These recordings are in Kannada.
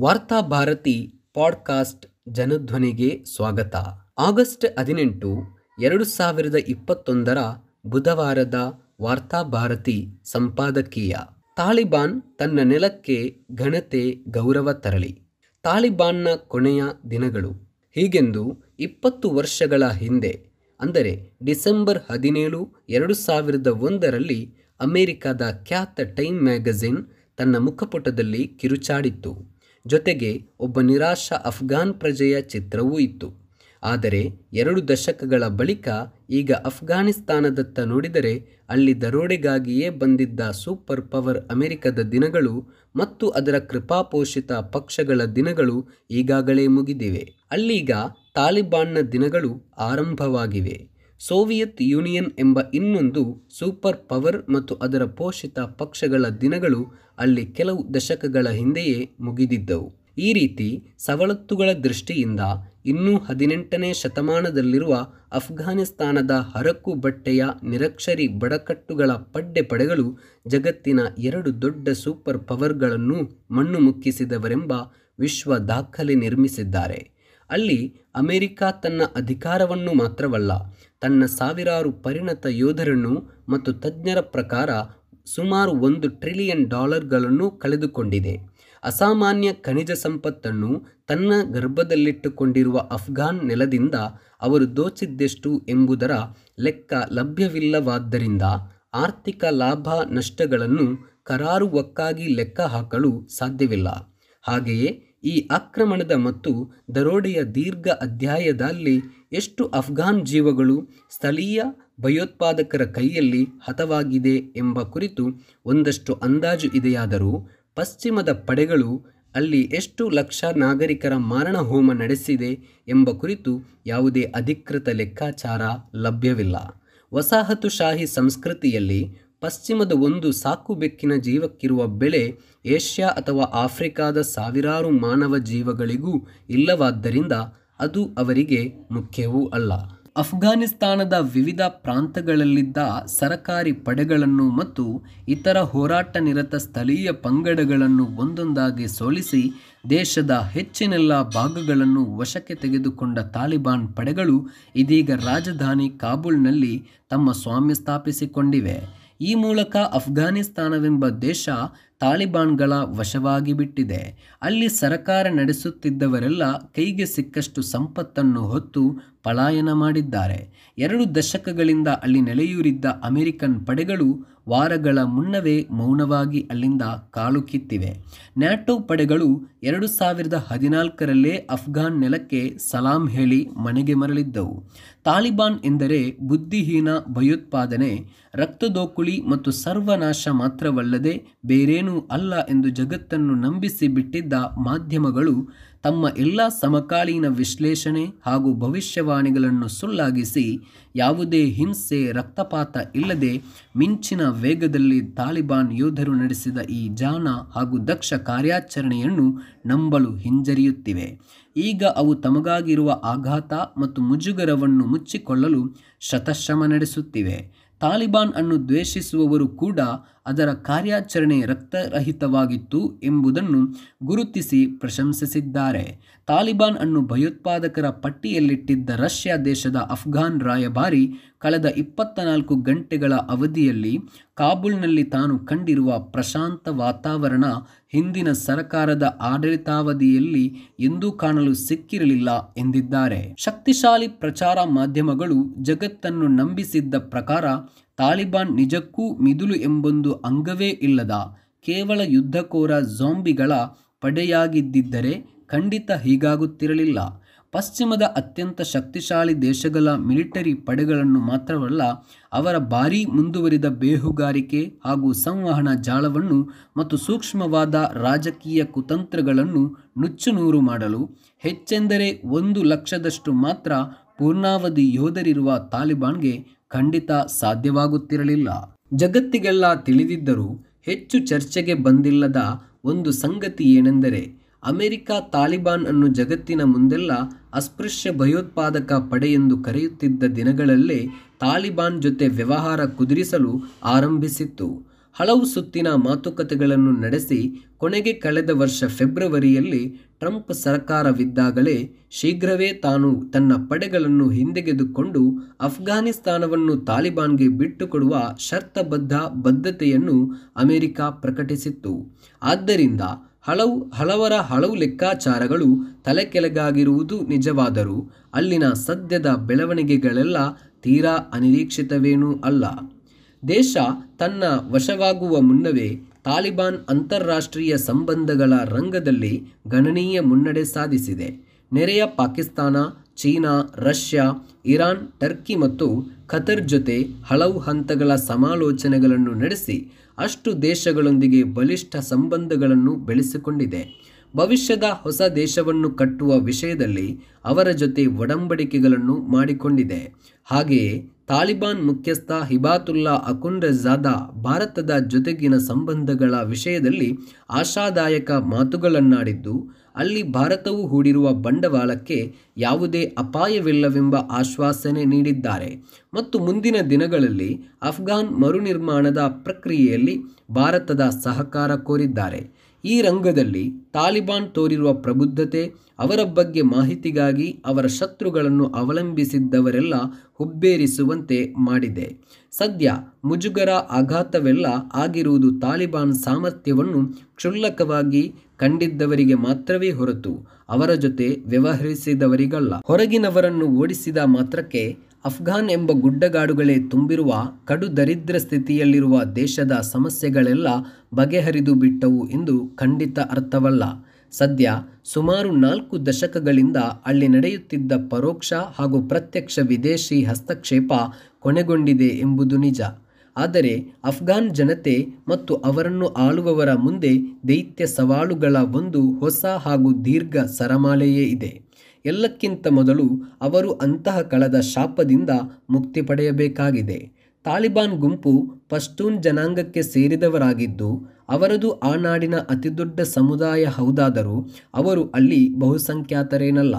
ವಾರ್ತಾ ಭಾರತಿ ಪಾಡ್ಕಾಸ್ಟ್ ಜನಧ್ವನಿಗೆ ಸ್ವಾಗತ. ಆಗಸ್ಟ್ ಹದಿನೆಂಟು, ಎರಡು ಸಾವಿರದ ಇಪ್ಪತ್ತೊಂದರ ಬುಧವಾರದ ವಾರ್ತಾ ಭಾರತಿ ಸಂಪಾದಕೀಯ. ತಾಲಿಬಾನ್ ತನ್ನ ನೆಲಕ್ಕೆ ಘನತೆ ಗೌರವ ತರಲಿ. ತಾಲಿಬಾನ್ನ ಕೊನೆಯ ದಿನಗಳು. ಹೀಗೆಂದು ಇಪ್ಪತ್ತು ವರ್ಷಗಳ ಹಿಂದೆ, ಅಂದರೆ ಡಿಸೆಂಬರ್ ಹದಿನೇಳು, ಎರಡು ಸಾವಿರದ ಒಂದರಲ್ಲಿ ಅಮೆರಿಕದ ಖ್ಯಾತ ಟೈಮ್ ಮ್ಯಾಗಝಿನ್ ತನ್ನ ಮುಖಪುಟದಲ್ಲಿ ಕಿರುಚಾಡಿತ್ತು. ಜೊತೆಗೆ ಒಬ್ಬ ನಿರಾಶ ಅಫ್ಘಾನ್ ಪ್ರಜೆಯ ಚಿತ್ರವೂ ಇತ್ತು. ಆದರೆ ಎರಡು ದಶಕಗಳ ಬಳಿಕ ಈಗ ಅಫ್ಘಾನಿಸ್ತಾನದತ್ತ ನೋಡಿದರೆ ಅಲ್ಲಿ ದರೋಡೆಗಾಗಿಯೇ ಬಂದಿದ್ದ ಸೂಪರ್ ಪವರ್ ಅಮೆರಿಕದ ದಿನಗಳು ಮತ್ತು ಅದರ ಕೃಪಾಪೋಷಿತ ಪಕ್ಷಗಳ ದಿನಗಳು ಈಗಾಗಲೇ ಮುಗಿದಿವೆ. ಅಲ್ಲೀಗ ತಾಲಿಬಾನ್ನ ದಿನಗಳು ಆರಂಭವಾಗಿವೆ. ಸೋವಿಯತ್ ಯೂನಿಯನ್ ಎಂಬ ಇನ್ನೊಂದು ಸೂಪರ್ ಪವರ್ ಮತ್ತು ಅದರ ಪೋಷಿತ ಪಕ್ಷಗಳ ದಿನಗಳು ಅಲ್ಲಿ ಕೆಲವು ದಶಕಗಳ ಹಿಂದೆಯೇ ಮುಗಿದಿದ್ದವು. ಈ ರೀತಿ ಸವಲತ್ತುಗಳ ದೃಷ್ಟಿಯಿಂದ ಇನ್ನೂ ಹದಿನೆಂಟನೇ ಶತಮಾನದಲ್ಲಿರುವ ಅಫ್ಘಾನಿಸ್ತಾನದ ಹರಕು ಬಟ್ಟೆಯ ನಿರಕ್ಷರಿ ಬಡಕಟ್ಟುಗಳ ಪಡ್ಡೆ ಪಡೆಗಳು ಜಗತ್ತಿನ ಎರಡು ದೊಡ್ಡ ಸೂಪರ್ ಪವರ್ಗಳನ್ನು ಮಣ್ಣು ಮುಕ್ಕಿಸಿದವರೆಂಬ ವಿಶ್ವ ದಾಖಲೆ ನಿರ್ಮಿಸಿದ್ದಾರೆ. ಅಲ್ಲಿ ಅಮೆರಿಕ ತನ್ನ ಅಧಿಕಾರವನ್ನು ಮಾತ್ರವಲ್ಲ ತನ್ನ ಸಾವಿರಾರು ಪರಿಣತ ಯೋಧರನ್ನು ಮತ್ತು ತಜ್ಞರ ಪ್ರಕಾರ ಸುಮಾರು ಒಂದು ಟ್ರಿಲಿಯನ್ ಡಾಲರ್ಗಳನ್ನು ಕಳೆದುಕೊಂಡಿದೆ. ಅಸಾಮಾನ್ಯ ಖನಿಜ ಸಂಪತ್ತನ್ನು ತನ್ನ ಗರ್ಭದಲ್ಲಿಟ್ಟುಕೊಂಡಿರುವ ಅಫ್ಘಾನ್ ನೆಲದಿಂದ ಅವರು ದೋಚಿದ್ದೆಷ್ಟು ಎಂಬುದರ ಲೆಕ್ಕ ಲಭ್ಯವಿಲ್ಲವಾದ್ದರಿಂದ ಆರ್ಥಿಕ ಲಾಭ ನಷ್ಟಗಳನ್ನು ಕರಾರುವಕ್ಕಾಗಿ ಲೆಕ್ಕ ಹಾಕಲು ಸಾಧ್ಯವಿಲ್ಲ. ಹಾಗೆಯೇ ಈ ಆಕ್ರಮಣದ ಮತ್ತು ದರೋಡೆಯ ದೀರ್ಘ ಅಧ್ಯಾಯದಲ್ಲಿ ಎಷ್ಟು ಅಫ್ಘಾನ್ ಜೀವಗಳು ಸ್ಥಳೀಯ ಭಯೋತ್ಪಾದಕರ ಕೈಯಲ್ಲಿ ಹತವಾಗಿದೆ ಎಂಬ ಕುರಿತು ಒಂದಷ್ಟು ಅಂದಾಜು ಇದೆಯಾದರೂ ಪಶ್ಚಿಮದ ಪಡೆಗಳು ಅಲ್ಲಿ ಎಷ್ಟು ಲಕ್ಷ ನಾಗರಿಕರ ಮಾರಣಹೋಮ ನಡೆಸಿದೆ ಎಂಬ ಕುರಿತು ಯಾವುದೇ ಅಧಿಕೃತ ಲೆಕ್ಕಾಚಾರ ಲಭ್ಯವಿಲ್ಲ. ವಸಾಹತುಶಾಹಿ ಸಂಸ್ಕೃತಿಯಲ್ಲಿ ಪಶ್ಚಿಮದ ಒಂದು ಸಾಕು ಬೆಕ್ಕಿನ ಜೀವಕ್ಕಿರುವ ಬೆಳೆ ಏಷ್ಯಾ ಅಥವಾ ಆಫ್ರಿಕಾದ ಸಾವಿರಾರು ಮಾನವ ಜೀವಗಳಿಗೂ ಇಲ್ಲವಾದ್ದರಿಂದ ಅದು ಅವರಿಗೆ ಮುಖ್ಯವೂ ಅಲ್ಲ. ಅಫ್ಘಾನಿಸ್ತಾನದ ವಿವಿಧ ಪ್ರಾಂತಗಳಲ್ಲಿದ್ದ ಸರಕಾರಿ ಪಡೆಗಳನ್ನು ಮತ್ತು ಇತರ ಹೋರಾಟ ನಿರತ ಸ್ಥಳೀಯ ಪಂಗಡಗಳನ್ನು ಒಂದೊಂದಾಗಿ ಸೋಲಿಸಿ ದೇಶದ ಹೆಚ್ಚಿನೆಲ್ಲ ಭಾಗಗಳನ್ನು ವಶಕ್ಕೆ ತೆಗೆದುಕೊಂಡ ತಾಲಿಬಾನ್ ಪಡೆಗಳು ಇದೀಗ ರಾಜಧಾನಿ ಕಾಬೂಲ್ನಲ್ಲಿ ತಮ್ಮ ಸ್ವಾಮ್ಯ ಸ್ಥಾಪಿಸಿಕೊಂಡಿವೆ. ಈ ಮೂಲಕ ಅಫ್ಘಾನಿಸ್ತಾನವೆಂಬ ದೇಶ ತಾಲಿಬಾನ್ಗಳ ವಶವಾಗಿ ಬಿಟ್ಟಿದೆ. ಅಲ್ಲಿ ಸರಕಾರ ನಡೆಸುತ್ತಿದ್ದವರೆಲ್ಲ ಕೈಗೆ ಸಿಕ್ಕಷ್ಟು ಸಂಪತ್ತನ್ನು ಹೊತ್ತು ಪಲಾಯನ ಮಾಡಿದ್ದಾರೆ. ಎರಡು ದಶಕಗಳಿಂದ ಅಲ್ಲಿ ನೆಲೆಯೂರಿದ್ದ ಅಮೆರಿಕನ್ ಪಡೆಗಳು ವಾರಗಳ ಮುನ್ನವೇ ಮೌನವಾಗಿ ಅಲ್ಲಿಂದ ಕಾಲು ಕಿತ್ತಿವೆ. ನ್ಯಾಟೋ ಪಡೆಗಳು ಎರಡು ಸಾವಿರದ ಹದಿನಾಲ್ಕರಲ್ಲೇ ಅಫ್ಘಾನ್ ನೆಲಕ್ಕೆ ಸಲಾಂ ಹೇಳಿ ಮನೆಗೆ ಮರಳಿದ್ದವು. ತಾಲಿಬಾನ್ ಎಂದರೆ ಬುದ್ಧಿಹೀನ ಭಯೋತ್ಪಾದನೆ, ರಕ್ತದೋಕುಳಿ ಮತ್ತು ಸರ್ವನಾಶ ಮಾತ್ರವಲ್ಲದೆ ಬೇರೇನೂ ಅಲ್ಲ ಎಂದು ಜಗತ್ತನ್ನು ನಂಬಿಸಿ ಬಿಟ್ಟಿದ್ದ ಮಾಧ್ಯಮಗಳು ತಮ್ಮ ಎಲ್ಲ ಸಮಕಾಲೀನ ವಿಶ್ಲೇಷಣೆ ಹಾಗೂ ಭವಿಷ್ಯವಾಣಿಗಳನ್ನು ಸುಳ್ಳಾಗಿಸಿ ಯಾವುದೇ ಹಿಂಸೆ, ರಕ್ತಪಾತ ಇಲ್ಲದೆ ಮಿಂಚಿನ ವೇಗದಲ್ಲಿ ತಾಲಿಬಾನ್ ಯೋಧರು ನಡೆಸಿದ ಈ ಜಾನ ಹಾಗೂ ದಕ್ಷ ಕಾರ್ಯಾಚರಣೆಯನ್ನು ನಂಬಲು ಹಿಂಜರಿಯುತ್ತಿವೆ. ಈಗ ಅವು ತಮಗಾಗಿರುವ ಆಘಾತ ಮತ್ತು ಮುಜುಗರವನ್ನು ಮುಚ್ಚಿಕೊಳ್ಳಲು ಶತಶ್ರಮ ನಡೆಸುತ್ತಿವೆ. ತಾಲಿಬಾನ್ ಅನ್ನು ದ್ವೇಷಿಸುವವರು ಕೂಡ ಅದರ ಕಾರ್ಯಾಚರಣೆ ರಕ್ತರಹಿತವಾಗಿತ್ತು ಎಂಬುದನ್ನು ಗುರುತಿಸಿ ಪ್ರಶಂಸಿಸಿದ್ದಾರೆ. ತಾಲಿಬಾನ್ ಅನ್ನು ಭಯೋತ್ಪಾದಕರ ಪಟ್ಟಿಯಲ್ಲಿಟ್ಟಿದ್ದ ರಷ್ಯಾ ದೇಶದ ಅಫ್ಘಾನ್ ರಾಯಭಾರಿ ಕಳೆದ ಇಪ್ಪತ್ತ ನಾಲ್ಕು ಗಂಟೆಗಳ ಅವಧಿಯಲ್ಲಿ ಕಾಬೂಲ್ನಲ್ಲಿ ತಾನು ಕಂಡಿರುವ ಪ್ರಶಾಂತ ವಾತಾವರಣ ಹಿಂದಿನ ಸರಕಾರದ ಆಡಳಿತಾವಧಿಯಲ್ಲಿ ಎಂದೂ ಕಾಣಲು ಸಿಕ್ಕಿರಲಿಲ್ಲ ಎಂದಿದ್ದಾರೆ. ಶಕ್ತಿಶಾಲಿ ಪ್ರಚಾರ ಮಾಧ್ಯಮಗಳು ಜಗತ್ತನ್ನು ನಂಬಿಸಿದ್ದ ಪ್ರಕಾರ ತಾಲಿಬಾನ್ ನಿಜಕ್ಕೂ ಮಿದುಲು ಎಂಬೊಂದು ಅಂಗವೇ ಇಲ್ಲದ ಕೇವಲ ಯುದ್ಧಕೋರ ಝಾಂಬಿಗಳ ಪಡೆಯಾಗಿದ್ದಿದ್ದರೆ ಖಂಡಿತ ಹೀಗಾಗುತ್ತಿರಲಿಲ್ಲ. ಪಶ್ಚಿಮದ ಅತ್ಯಂತ ಶಕ್ತಿಶಾಲಿ ದೇಶಗಳ ಮಿಲಿಟರಿ ಪಡೆಗಳನ್ನು ಮಾತ್ರವಲ್ಲ, ಅವರ ಭಾರೀ ಮುಂದುವರಿದ ಬೇಹುಗಾರಿಕೆ ಹಾಗೂ ಸಂವಹನ ಜಾಲವನ್ನು ಮತ್ತು ಸೂಕ್ಷ್ಮವಾದ ರಾಜಕೀಯ ಕುತಂತ್ರಗಳನ್ನು ನುಚ್ಚುನೂರು ಮಾಡಲು ಹೆಚ್ಚೆಂದರೆ ಒಂದು ಲಕ್ಷದಷ್ಟು ಮಾತ್ರ ಪೂರ್ಣಾವಧಿ ಯೋಧರಿರುವ ತಾಲಿಬಾನ್ಗೆ ಖಂಡಿತ ಸಾಧ್ಯವಾಗುತ್ತಿರಲಿಲ್ಲ. ಜಗತ್ತಿಗೆಲ್ಲ ತಿಳಿದಿದ್ದರೂ ಹೆಚ್ಚು ಚರ್ಚೆಗೆ ಬಂದಿಲ್ಲದ ಒಂದು ಸಂಗತಿ ಏನೆಂದರೆ, ಅಮೆರಿಕ ತಾಲಿಬಾನ್ ಅನ್ನು ಜಗತ್ತಿನ ಮುಂದೆಲ್ಲ ಅಸ್ಪೃಶ್ಯ ಭಯೋತ್ಪಾದಕ ಪಡೆ ಎಂದು ಕರೆಯುತ್ತಿದ್ದ ದಿನಗಳಲ್ಲೇ ತಾಲಿಬಾನ್ ಜೊತೆ ವ್ಯವಹಾರ ಕುದುರಿಸಲು ಆರಂಭಿಸಿತ್ತು. ಹಲವು ಸುತ್ತಿನ ಮಾತುಕತೆಗಳನ್ನು ನಡೆಸಿ ಕೊನೆಗೆ ಕಳೆದ ವರ್ಷ ಫೆಬ್ರವರಿಯಲ್ಲಿ ಟ್ರಂಪ್ ಸರ್ಕಾರವಿದ್ದಾಗಲೇ ಶೀಘ್ರವೇ ತಾನು ತನ್ನ ಪಡೆಗಳನ್ನು ಹಿಂದೆಗೆದುಕೊಂಡು ಅಫ್ಘಾನಿಸ್ತಾನವನ್ನು ತಾಲಿಬಾನ್ಗೆ ಬಿಟ್ಟುಕೊಡುವ ಶರ್ತಬದ್ಧ ಬದ್ಧತೆಯನ್ನು ಅಮೆರಿಕ ಪ್ರಕಟಿಸಿತ್ತು. ಆದ್ದರಿಂದ ಹಲವು ಹಲವರ ಹಲವು ಲೆಕ್ಕಾಚಾರಗಳು ತಲೆಕೆಳಗಾಗಿರುವುದು ನಿಜವಾದರೂ ಅಲ್ಲಿನ ಸದ್ಯದ ಬೆಳವಣಿಗೆಗಳೆಲ್ಲ ತೀರಾ ಅನಿರೀಕ್ಷಿತವೇನೂ ಅಲ್ಲ. ದೇಶ ತನ್ನ ವಶವಾಗುವ ಮುನ್ನವೇ ತಾಲಿಬಾನ್ ಅಂತಾರಾಷ್ಟ್ರೀಯ ಸಂಬಂಧಗಳ ರಂಗದಲ್ಲಿ ಗಣನೀಯ ಮುನ್ನಡೆ ಸಾಧಿಸಿದೆ. ನೆರೆಯ Pakistan, China, Russia, Iran, Turkey ಮತ್ತು ಖತರ್ ಜೊತೆ ಹಲವು ಹಂತಗಳ ಸಮಾಲೋಚನೆಗಳನ್ನು ನಡೆಸಿ ಅಷ್ಟು ದೇಶಗಳೊಂದಿಗೆ ಬಲಿಷ್ಠ ಸಂಬಂಧಗಳನ್ನು ಬೆಳೆಸಿಕೊಂಡಿದೆ. ಭವಿಷ್ಯದ ಹೊಸ ದೇಶವನ್ನು ಕಟ್ಟುವ ವಿಷಯದಲ್ಲಿ ಅವರ ಜೊತೆ ಒಡಂಬಡಿಕೆಗಳನ್ನು ಮಾಡಿಕೊಂಡಿದೆ. ಹಾಗೆಯೇ ತಾಲಿಬಾನ್ ಮುಖ್ಯಸ್ಥ ಹಿಬಾತುಲ್ಲಾ ಅಕುಂಡ್ರಜಾದಾ ಭಾರತದ ಜೊತೆಗಿನ ಸಂಬಂಧಗಳ ವಿಷಯದಲ್ಲಿ ಆಶಾದಾಯಕ ಮಾತುಗಳನ್ನಾಡಿದ್ದು, ಅಲ್ಲಿ ಭಾರತವು ಹೂಡಿರುವ ಬಂಡವಾಳಕ್ಕೆ ಯಾವುದೇ ಅಪಾಯವಿಲ್ಲವೆಂಬ ಆಶ್ವಾಸನೆ ನೀಡಿದ್ದಾರೆ. ಮತ್ತು ಮುಂದಿನ ದಿನಗಳಲ್ಲಿ ಅಫ್ಘಾನ್ ಮರುನಿರ್ಮಾಣದ ಪ್ರಕ್ರಿಯೆಯಲ್ಲಿ ಭಾರತದ ಸಹಕಾರ ಕೋರಿದ್ದಾರೆ. ಈ ರಂಗದಲ್ಲಿ ತಾಲಿಬಾನ್ ತೋರಿರುವ ಪ್ರಬುದ್ಧತೆ, ಅವರ ಬಗ್ಗೆ ಮಾಹಿತಿಗಾಗಿ ಅವರ ಶತ್ರುಗಳನ್ನು ಅವಲಂಬಿಸಿದ್ದವರೆಲ್ಲ ಹುಬ್ಬೇರಿಸುವಂತೆ ಮಾಡಿದೆ. ಸದ್ಯ ಮುಜುಗರ ಆಘಾತವೆಲ್ಲ ಆಗಿರುವುದು ತಾಲಿಬಾನ್ ಸಾಮರ್ಥ್ಯವನ್ನು ಕ್ಷುಲ್ಲಕವಾಗಿ ಕಂಡಿದ್ದವರಿಗೆ ಮಾತ್ರವೇ ಹೊರತು ಅವರ ಜೊತೆ ವ್ಯವಹರಿಸಿದವರಿಗಲ್ಲ. ಹೊರಗಿನವರನ್ನು ಓಡಿಸಿದ ಮಾತ್ರಕ್ಕೆ ಅಫ್ಘಾನ್ ಎಂಬ ಗುಡ್ಡಗಾಡುಗಳೇ ತುಂಬಿರುವ ಕಡು ದರಿದ್ರ ಸ್ಥಿತಿಯಲ್ಲಿರುವ ದೇಶದ ಸಮಸ್ಯೆಗಳೆಲ್ಲ ಬಗೆಹರಿದು ಬಿಟ್ಟವು ಎಂದು ಖಂಡಿತ ಅರ್ಥವಲ್ಲ. ಸದ್ಯ ಸುಮಾರು ನಾಲ್ಕು ದಶಕಗಳಿಂದ ಅಲ್ಲಿ ನಡೆಯುತ್ತಿದ್ದ ಪರೋಕ್ಷ ಹಾಗೂ ಪ್ರತ್ಯಕ್ಷ ವಿದೇಶಿ ಹಸ್ತಕ್ಷೇಪ ಕೊನೆಗೊಂಡಿದೆ ಎಂಬುದು ನಿಜ. ಆದರೆ ಅಫ್ಘಾನ್ ಜನತೆ ಮತ್ತು ಅವರನ್ನು ಆಳುವವರ ಮುಂದೆ ದೈತ್ಯ ಸವಾಲುಗಳ ಒಂದು ಹೊಸ ಹಾಗೂ ದೀರ್ಘ ಸರಮಾಲೆಯೇ ಇದೆ. ಎಲ್ಲಕ್ಕಿಂತ ಮೊದಲು ಅವರು ಅಂತಹ ಕಳದ ಶಾಪದಿಂದ ಮುಕ್ತಿ ಪಡೆಯಬೇಕಾಗಿದೆ. ತಾಲಿಬಾನ್ ಗುಂಪು ಪಶ್ತೂನ್ ಜನಾಂಗಕ್ಕೆ ಸೇರಿದವರಾಗಿದ್ದು, ಅವರದು ಆ ನಾಡಿನ ಅತಿದೊಡ್ಡ ಸಮುದಾಯ ಹೌದಾದರೂ ಅವರು ಅಲ್ಲಿ ಬಹುಸಂಖ್ಯಾತರೇನಲ್ಲ.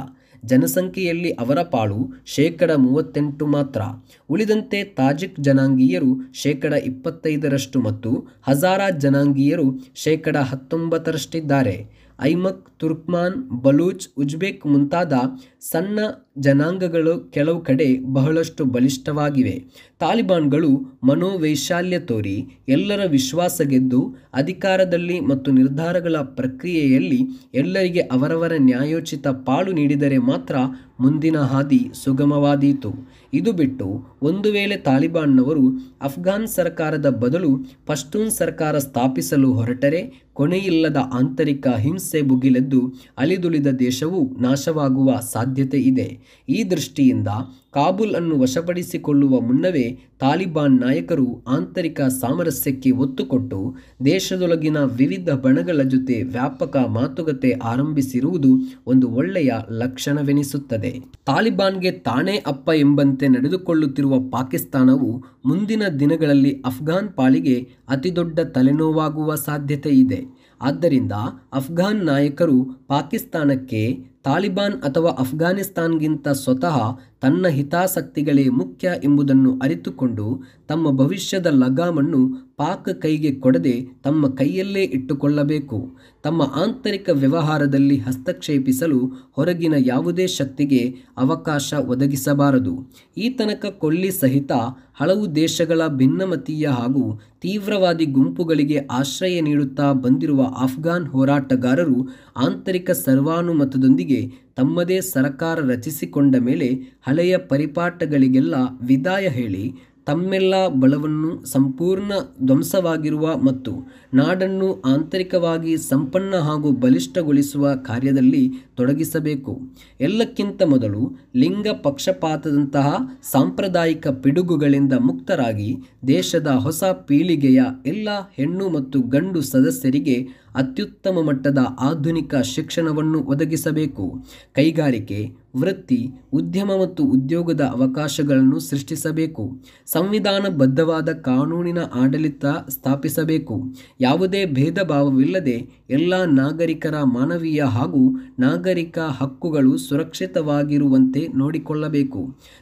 ಜನಸಂಖ್ಯೆಯಲ್ಲಿ ಅವರ ಪಾಳು ಶೇಕಡ ಮೂವತ್ತೆಂಟು ಮಾತ್ರ. ಉಳಿದಂತೆ ತಾಜಿಕ್ ಜನಾಂಗೀಯರು ಶೇಕಡ ಇಪ್ಪತ್ತೈದರಷ್ಟು ಮತ್ತು ಹಜಾರಾ ಜನಾಂಗೀಯರು ಶೇಕಡ ಹತ್ತೊಂಬತ್ತರಷ್ಟಿದ್ದಾರೆ. ಐಮಕ್, ತುರ್ಕ್ಮಾನ್, ಬಲೂಚ್, ಉಜ್ಬೆಕ್ ಮುಂತಾದ ಸಣ್ಣ ಜನಾಂಗಗಳು ಕೆಲವು ಕಡೆ ಬಹಳಷ್ಟು ಬಲಿಷ್ಠವಾಗಿವೆ. ತಾಲಿಬಾನ್ಗಳು ಮನೋವೈಶಾಲ್ಯ ತೋರಿ ಎಲ್ಲರ ವಿಶ್ವಾಸ ಗೆದ್ದು ಅಧಿಕಾರದಲ್ಲಿ ಮತ್ತು ನಿರ್ಧಾರಗಳ ಪ್ರಕ್ರಿಯೆಯಲ್ಲಿ ಎಲ್ಲರಿಗೆ ಅವರವರ ನ್ಯಾಯೋಚಿತ ಪಾಲು ನೀಡಿದರೆ ಮಾತ್ರ ಮುಂದಿನ ಹಾದಿ ಸುಗಮವಾದೀತು. ಇದು ಬಿಟ್ಟು ಒಂದು ವೇಳೆ ತಾಲಿಬಾನ್ನವರು ಅಫ್ಘಾನ್ ಸರ್ಕಾರದ ಬದಲು ಪಶ್ತೂನ್ ಸರ್ಕಾರ ಸ್ಥಾಪಿಸಲು ಹೊರಟರೆ ಕೊನೆಯಿಲ್ಲದ ಆಂತರಿಕ ಹಿಂಸೆ ಭುಗಿಲೆದ್ದು ಅಲಿದುಳಿದ ದೇಶವು ನಾಶವಾಗುವ ಸಾಧ್ಯತೆ ಇದೆ. ಈ ದೃಷ್ಟಿಯಿಂದ ಕಾಬೂಲ್ ಅನ್ನು ವಶಪಡಿಸಿಕೊಳ್ಳುವ ಮುನ್ನವೇ ತಾಲಿಬಾನ್ ನಾಯಕರು ಆಂತರಿಕ ಸಾಮರಸ್ಯಕ್ಕೆ ಒತ್ತು ಕೊಟ್ಟು ದೇಶದೊಳಗಿನ ವಿವಿಧ ಬಣಗಳ ಜೊತೆ ವ್ಯಾಪಕ ಮಾತುಕತೆ ಆರಂಭಿಸಿರುವುದು ಒಂದು ಒಳ್ಳೆಯ ಲಕ್ಷಣವೆನಿಸುತ್ತದೆ. ತಾಲಿಬಾನ್ಗೆ ತಾನೇ ಅಪ್ಪ ಎಂಬಂತೆ ನಡೆದುಕೊಳ್ಳುತ್ತಿರುವ ಪಾಕಿಸ್ತಾನವು ಮುಂದಿನ ದಿನಗಳಲ್ಲಿ ಅಫ್ಘಾನ್ ಪಾಲಿಗೆ ಅತಿದೊಡ್ಡ ತಲೆನೋವಾಗುವ ಸಾಧ್ಯತೆ ಇದೆ. ಆದ್ದರಿಂದ ಅಫ್ಘಾನ್ ನಾಯಕರು ಪಾಕಿಸ್ತಾನಕ್ಕೆ ತಾಲಿಬಾನ್ ಅಥವಾ ಅಫ್ಘಾನಿಸ್ತಾನ್ಗಿಂತ ಸ್ವತಃ ತನ್ನ ಹಿತಾಸಕ್ತಿಗಳೇ ಮುಖ್ಯ ಎಂಬುದನ್ನು ಅರಿತುಕೊಂಡು ತಮ್ಮ ಭವಿಷ್ಯದ ಲಗಾಮನ್ನು ಪಾಕ್ ಕೈಗೆ ಕೊಡದೆ ತಮ್ಮ ಕೈಯಲ್ಲೇ ಇಟ್ಟುಕೊಳ್ಳಬೇಕು. ತಮ್ಮ ಆಂತರಿಕ ವ್ಯವಹಾರದಲ್ಲಿ ಹಸ್ತಕ್ಷೇಪಿಸಲು ಹೊರಗಿನ ಯಾವುದೇ ಶಕ್ತಿಗೆ ಅವಕಾಶ ಒದಗಿಸಬಾರದು. ಈ ತನಕ ಕೊಳ್ಳಿ ಸಹಿತ ಹಲವು ದೇಶಗಳ ಭಿನ್ನಮತೀಯ ಹಾಗೂ ತೀವ್ರವಾದಿ ಗುಂಪುಗಳಿಗೆ ಆಶ್ರಯ ನೀಡುತ್ತಾ ಬಂದಿರುವ ಆಫ್ಘಾನ್ ಹೋರಾಟಗಾರರು ಆಂತರಿಕ ಸರ್ವಾನುಮತದೊಂದಿಗೆ ತಮ್ಮದೇ ಸರಕಾರ ರಚಿಸಿಕೊಂಡ ಮೇಲೆ ಹಳೆಯ ಪರಿಪಾಠಗಳಿಗೆಲ್ಲ ವಿದಾಯ ಹೇಳಿ, ತಮ್ಮೆಲ್ಲ ಬಲವನ್ನು ಸಂಪೂರ್ಣ ಧ್ವಂಸವಾಗಿರುವ ಮತ್ತು ನಾಡನ್ನು ಆಂತರಿಕವಾಗಿ ಸಂಪನ್ನ ಹಾಗೂ ಬಲಿಷ್ಠಗೊಳಿಸುವ ಕಾರ್ಯದಲ್ಲಿ ತೊಡಗಿಸಬೇಕು. ಎಲ್ಲಕ್ಕಿಂತ ಮೊದಲು ಲಿಂಗ ಪಕ್ಷಪಾತದಂತಹ ಸಾಂಪ್ರದಾಯಿಕ ಪಿಡುಗುಗಳಿಂದ ಮುಕ್ತರಾಗಿ ದೇಶದ ಹೊಸ ಪೀಳಿಗೆಯ ಎಲ್ಲ ಹೆಣ್ಣು ಮತ್ತು ಗಂಡು ಸದಸ್ಯರಿಗೆ ಅತ್ಯುತ್ತಮ ಮಟ್ಟದ ಆಧುನಿಕ ಶಿಕ್ಷಣವನ್ನು ಒದಗಿಸಬೇಕು. ಕೈಗಾರಿಕೆ, ವೃತ್ತಿ, ಉದ್ಯಮ ಮತ್ತು ಉದ್ಯೋಗದ ಅವಕಾಶಗಳನ್ನು ಸೃಷ್ಟಿಸಬೇಕು. ಸಂವಿಧಾನಬದ್ಧವಾದ ಕಾನೂನಿನ ಆಡಳಿತ ಸ್ಥಾಪಿಸಬೇಕು. ಯಾವುದೇ ಭೇದ ಭಾವವಿಲ್ಲದೆ ಎಲ್ಲ ನಾಗರಿಕರ ಮಾನವೀಯ ಹಾಗೂ ನಾಗರಿಕ ಹಕ್ಕುಗಳು ಸುರಕ್ಷಿತವಾಗಿರುವಂತೆ ನೋಡಿಕೊಳ್ಳಬೇಕು.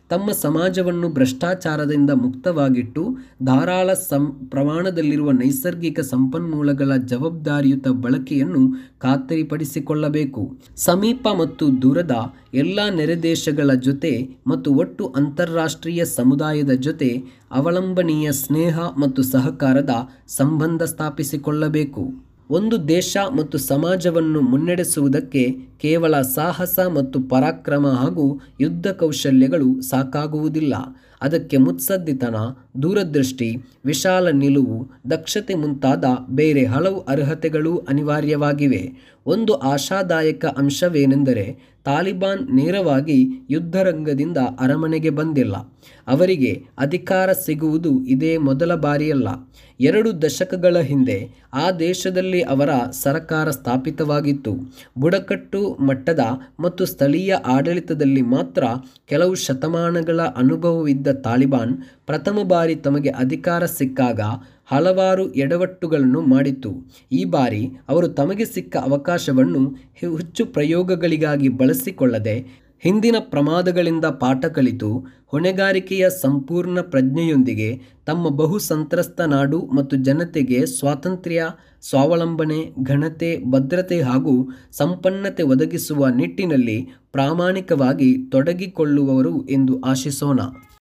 ತಮ್ಮ ಸಮಾಜವನ್ನು ಭ್ರಷ್ಟಾಚಾರದಿಂದ ಮುಕ್ತವಾಗಿಟ್ಟು ಧಾರಾಳ ಸಂ, ಪ್ರಮಾಣದಲ್ಲಿರುವ ನೈಸರ್ಗಿಕ ಸಂಪನ್ಮೂಲಗಳ ಜವಾಬ್ದಾರಿಯುತ ಬಳಕೆಯನ್ನು ಖಾತರಿಪಡಿಸಿಕೊಳ್ಳಬೇಕು. ಸಮೀಪ ಮತ್ತು ದೂರದ ಎಲ್ಲ ನೆರೆ ದೇಶಗಳ ಜೊತೆ ಮತ್ತು ಒಟ್ಟು ಅಂತಾರಾಷ್ಟ್ರೀಯ ಸಮುದಾಯದ ಜೊತೆ ಅವಲಂಬನೀಯ ಸ್ನೇಹ ಮತ್ತು ಸಹಕಾರದ ಸಂಬಂಧ ಸ್ಥಾಪಿಸಿಕೊಳ್ಳಬೇಕು. ಒಂದು ದೇಶ ಮತ್ತು ಸಮಾಜವನ್ನು ಮುನ್ನಡೆಸುವುದಕ್ಕೆ ಕೇವಲ ಸಾಹಸ ಮತ್ತು ಪರಾಕ್ರಮ ಹಾಗೂ ಯುದ್ಧ ಕೌಶಲ್ಯಗಳು ಸಾಕಾಗುವುದಿಲ್ಲ. ಅದಕ್ಕೆ ಮುತ್ಸದ್ದಿತನ, ದೂರದೃಷ್ಟಿ, ವಿಶಾಲ ನಿಲುವು, ದಕ್ಷತೆ ಮುಂತಾದ ಬೇರೆ ಹಲವು ಅರ್ಹತೆಗಳು ಅನಿವಾರ್ಯವಾಗಿವೆ. ಒಂದು ಆಶಾದಾಯಕ ಅಂಶವೇನೆಂದರೆ, ತಾಲಿಬಾನ್ ನೇರವಾಗಿ ಯುದ್ಧರಂಗದಿಂದ ಅರಮನೆಗೆ ಬಂದಿಲ್ಲ. ಅವರಿಗೆ ಅಧಿಕಾರ ಸಿಗುವುದು ಇದೇ ಮೊದಲ ಬಾರಿಯಲ್ಲ. ಎರಡು ದಶಕಗಳ ಹಿಂದೆ ಆ ದೇಶದಲ್ಲಿ ಅವರ ಸರಕಾರ ಸ್ಥಾಪಿತವಾಗಿತ್ತು. ಬುಡಕಟ್ಟು ಮಟ್ಟದ ಮತ್ತು ಸ್ಥಳೀಯ ಆಡಳಿತದಲ್ಲಿ ಮಾತ್ರ ಕೆಲವು ಶತಮಾನಗಳ ಅನುಭವವಿದ್ದ ತಾಲಿಬಾನ್ ಪ್ರಥಮ ಬಾರಿ ತಮಗೆ ಅಧಿಕಾರ ಸಿಕ್ಕಾಗ ಹಲವಾರು ಎಡವಟ್ಟುಗಳನ್ನು ಮಾಡಿತ್ತು. ಈ ಬಾರಿ ಅವರು ತಮಗೆ ಸಿಕ್ಕ ಅವಕಾಶವನ್ನು ಹೆಚ್ಚು ಪ್ರಯೋಗಗಳಿಗಾಗಿ ಬಳಸಿಕೊಳ್ಳದೆ ಹಿಂದಿನ ಪ್ರಮಾದಗಳಿಂದ ಪಾಠ ಕಲಿತು ಹೊಣೆಗಾರಿಕೆಯ ಸಂಪೂರ್ಣ ಪ್ರಜ್ಞೆಯೊಂದಿಗೆ ತಮ್ಮ ಬಹು ಸಂತ್ರಸ್ತ ನಾಡು ಮತ್ತು ಜನತೆಗೆ ಸ್ವಾತಂತ್ರ್ಯ, ಸ್ವಾವಲಂಬನೆ, ಘನತೆ, ಭದ್ರತೆ ಹಾಗೂ ಸಂಪನ್ನತೆ ಒದಗಿಸುವ ನಿಟ್ಟಿನಲ್ಲಿ ಪ್ರಾಮಾಣಿಕವಾಗಿ ತೊಡಗಿಕೊಳ್ಳುವವರು ಎಂದು ಆಶಿಸೋಣ.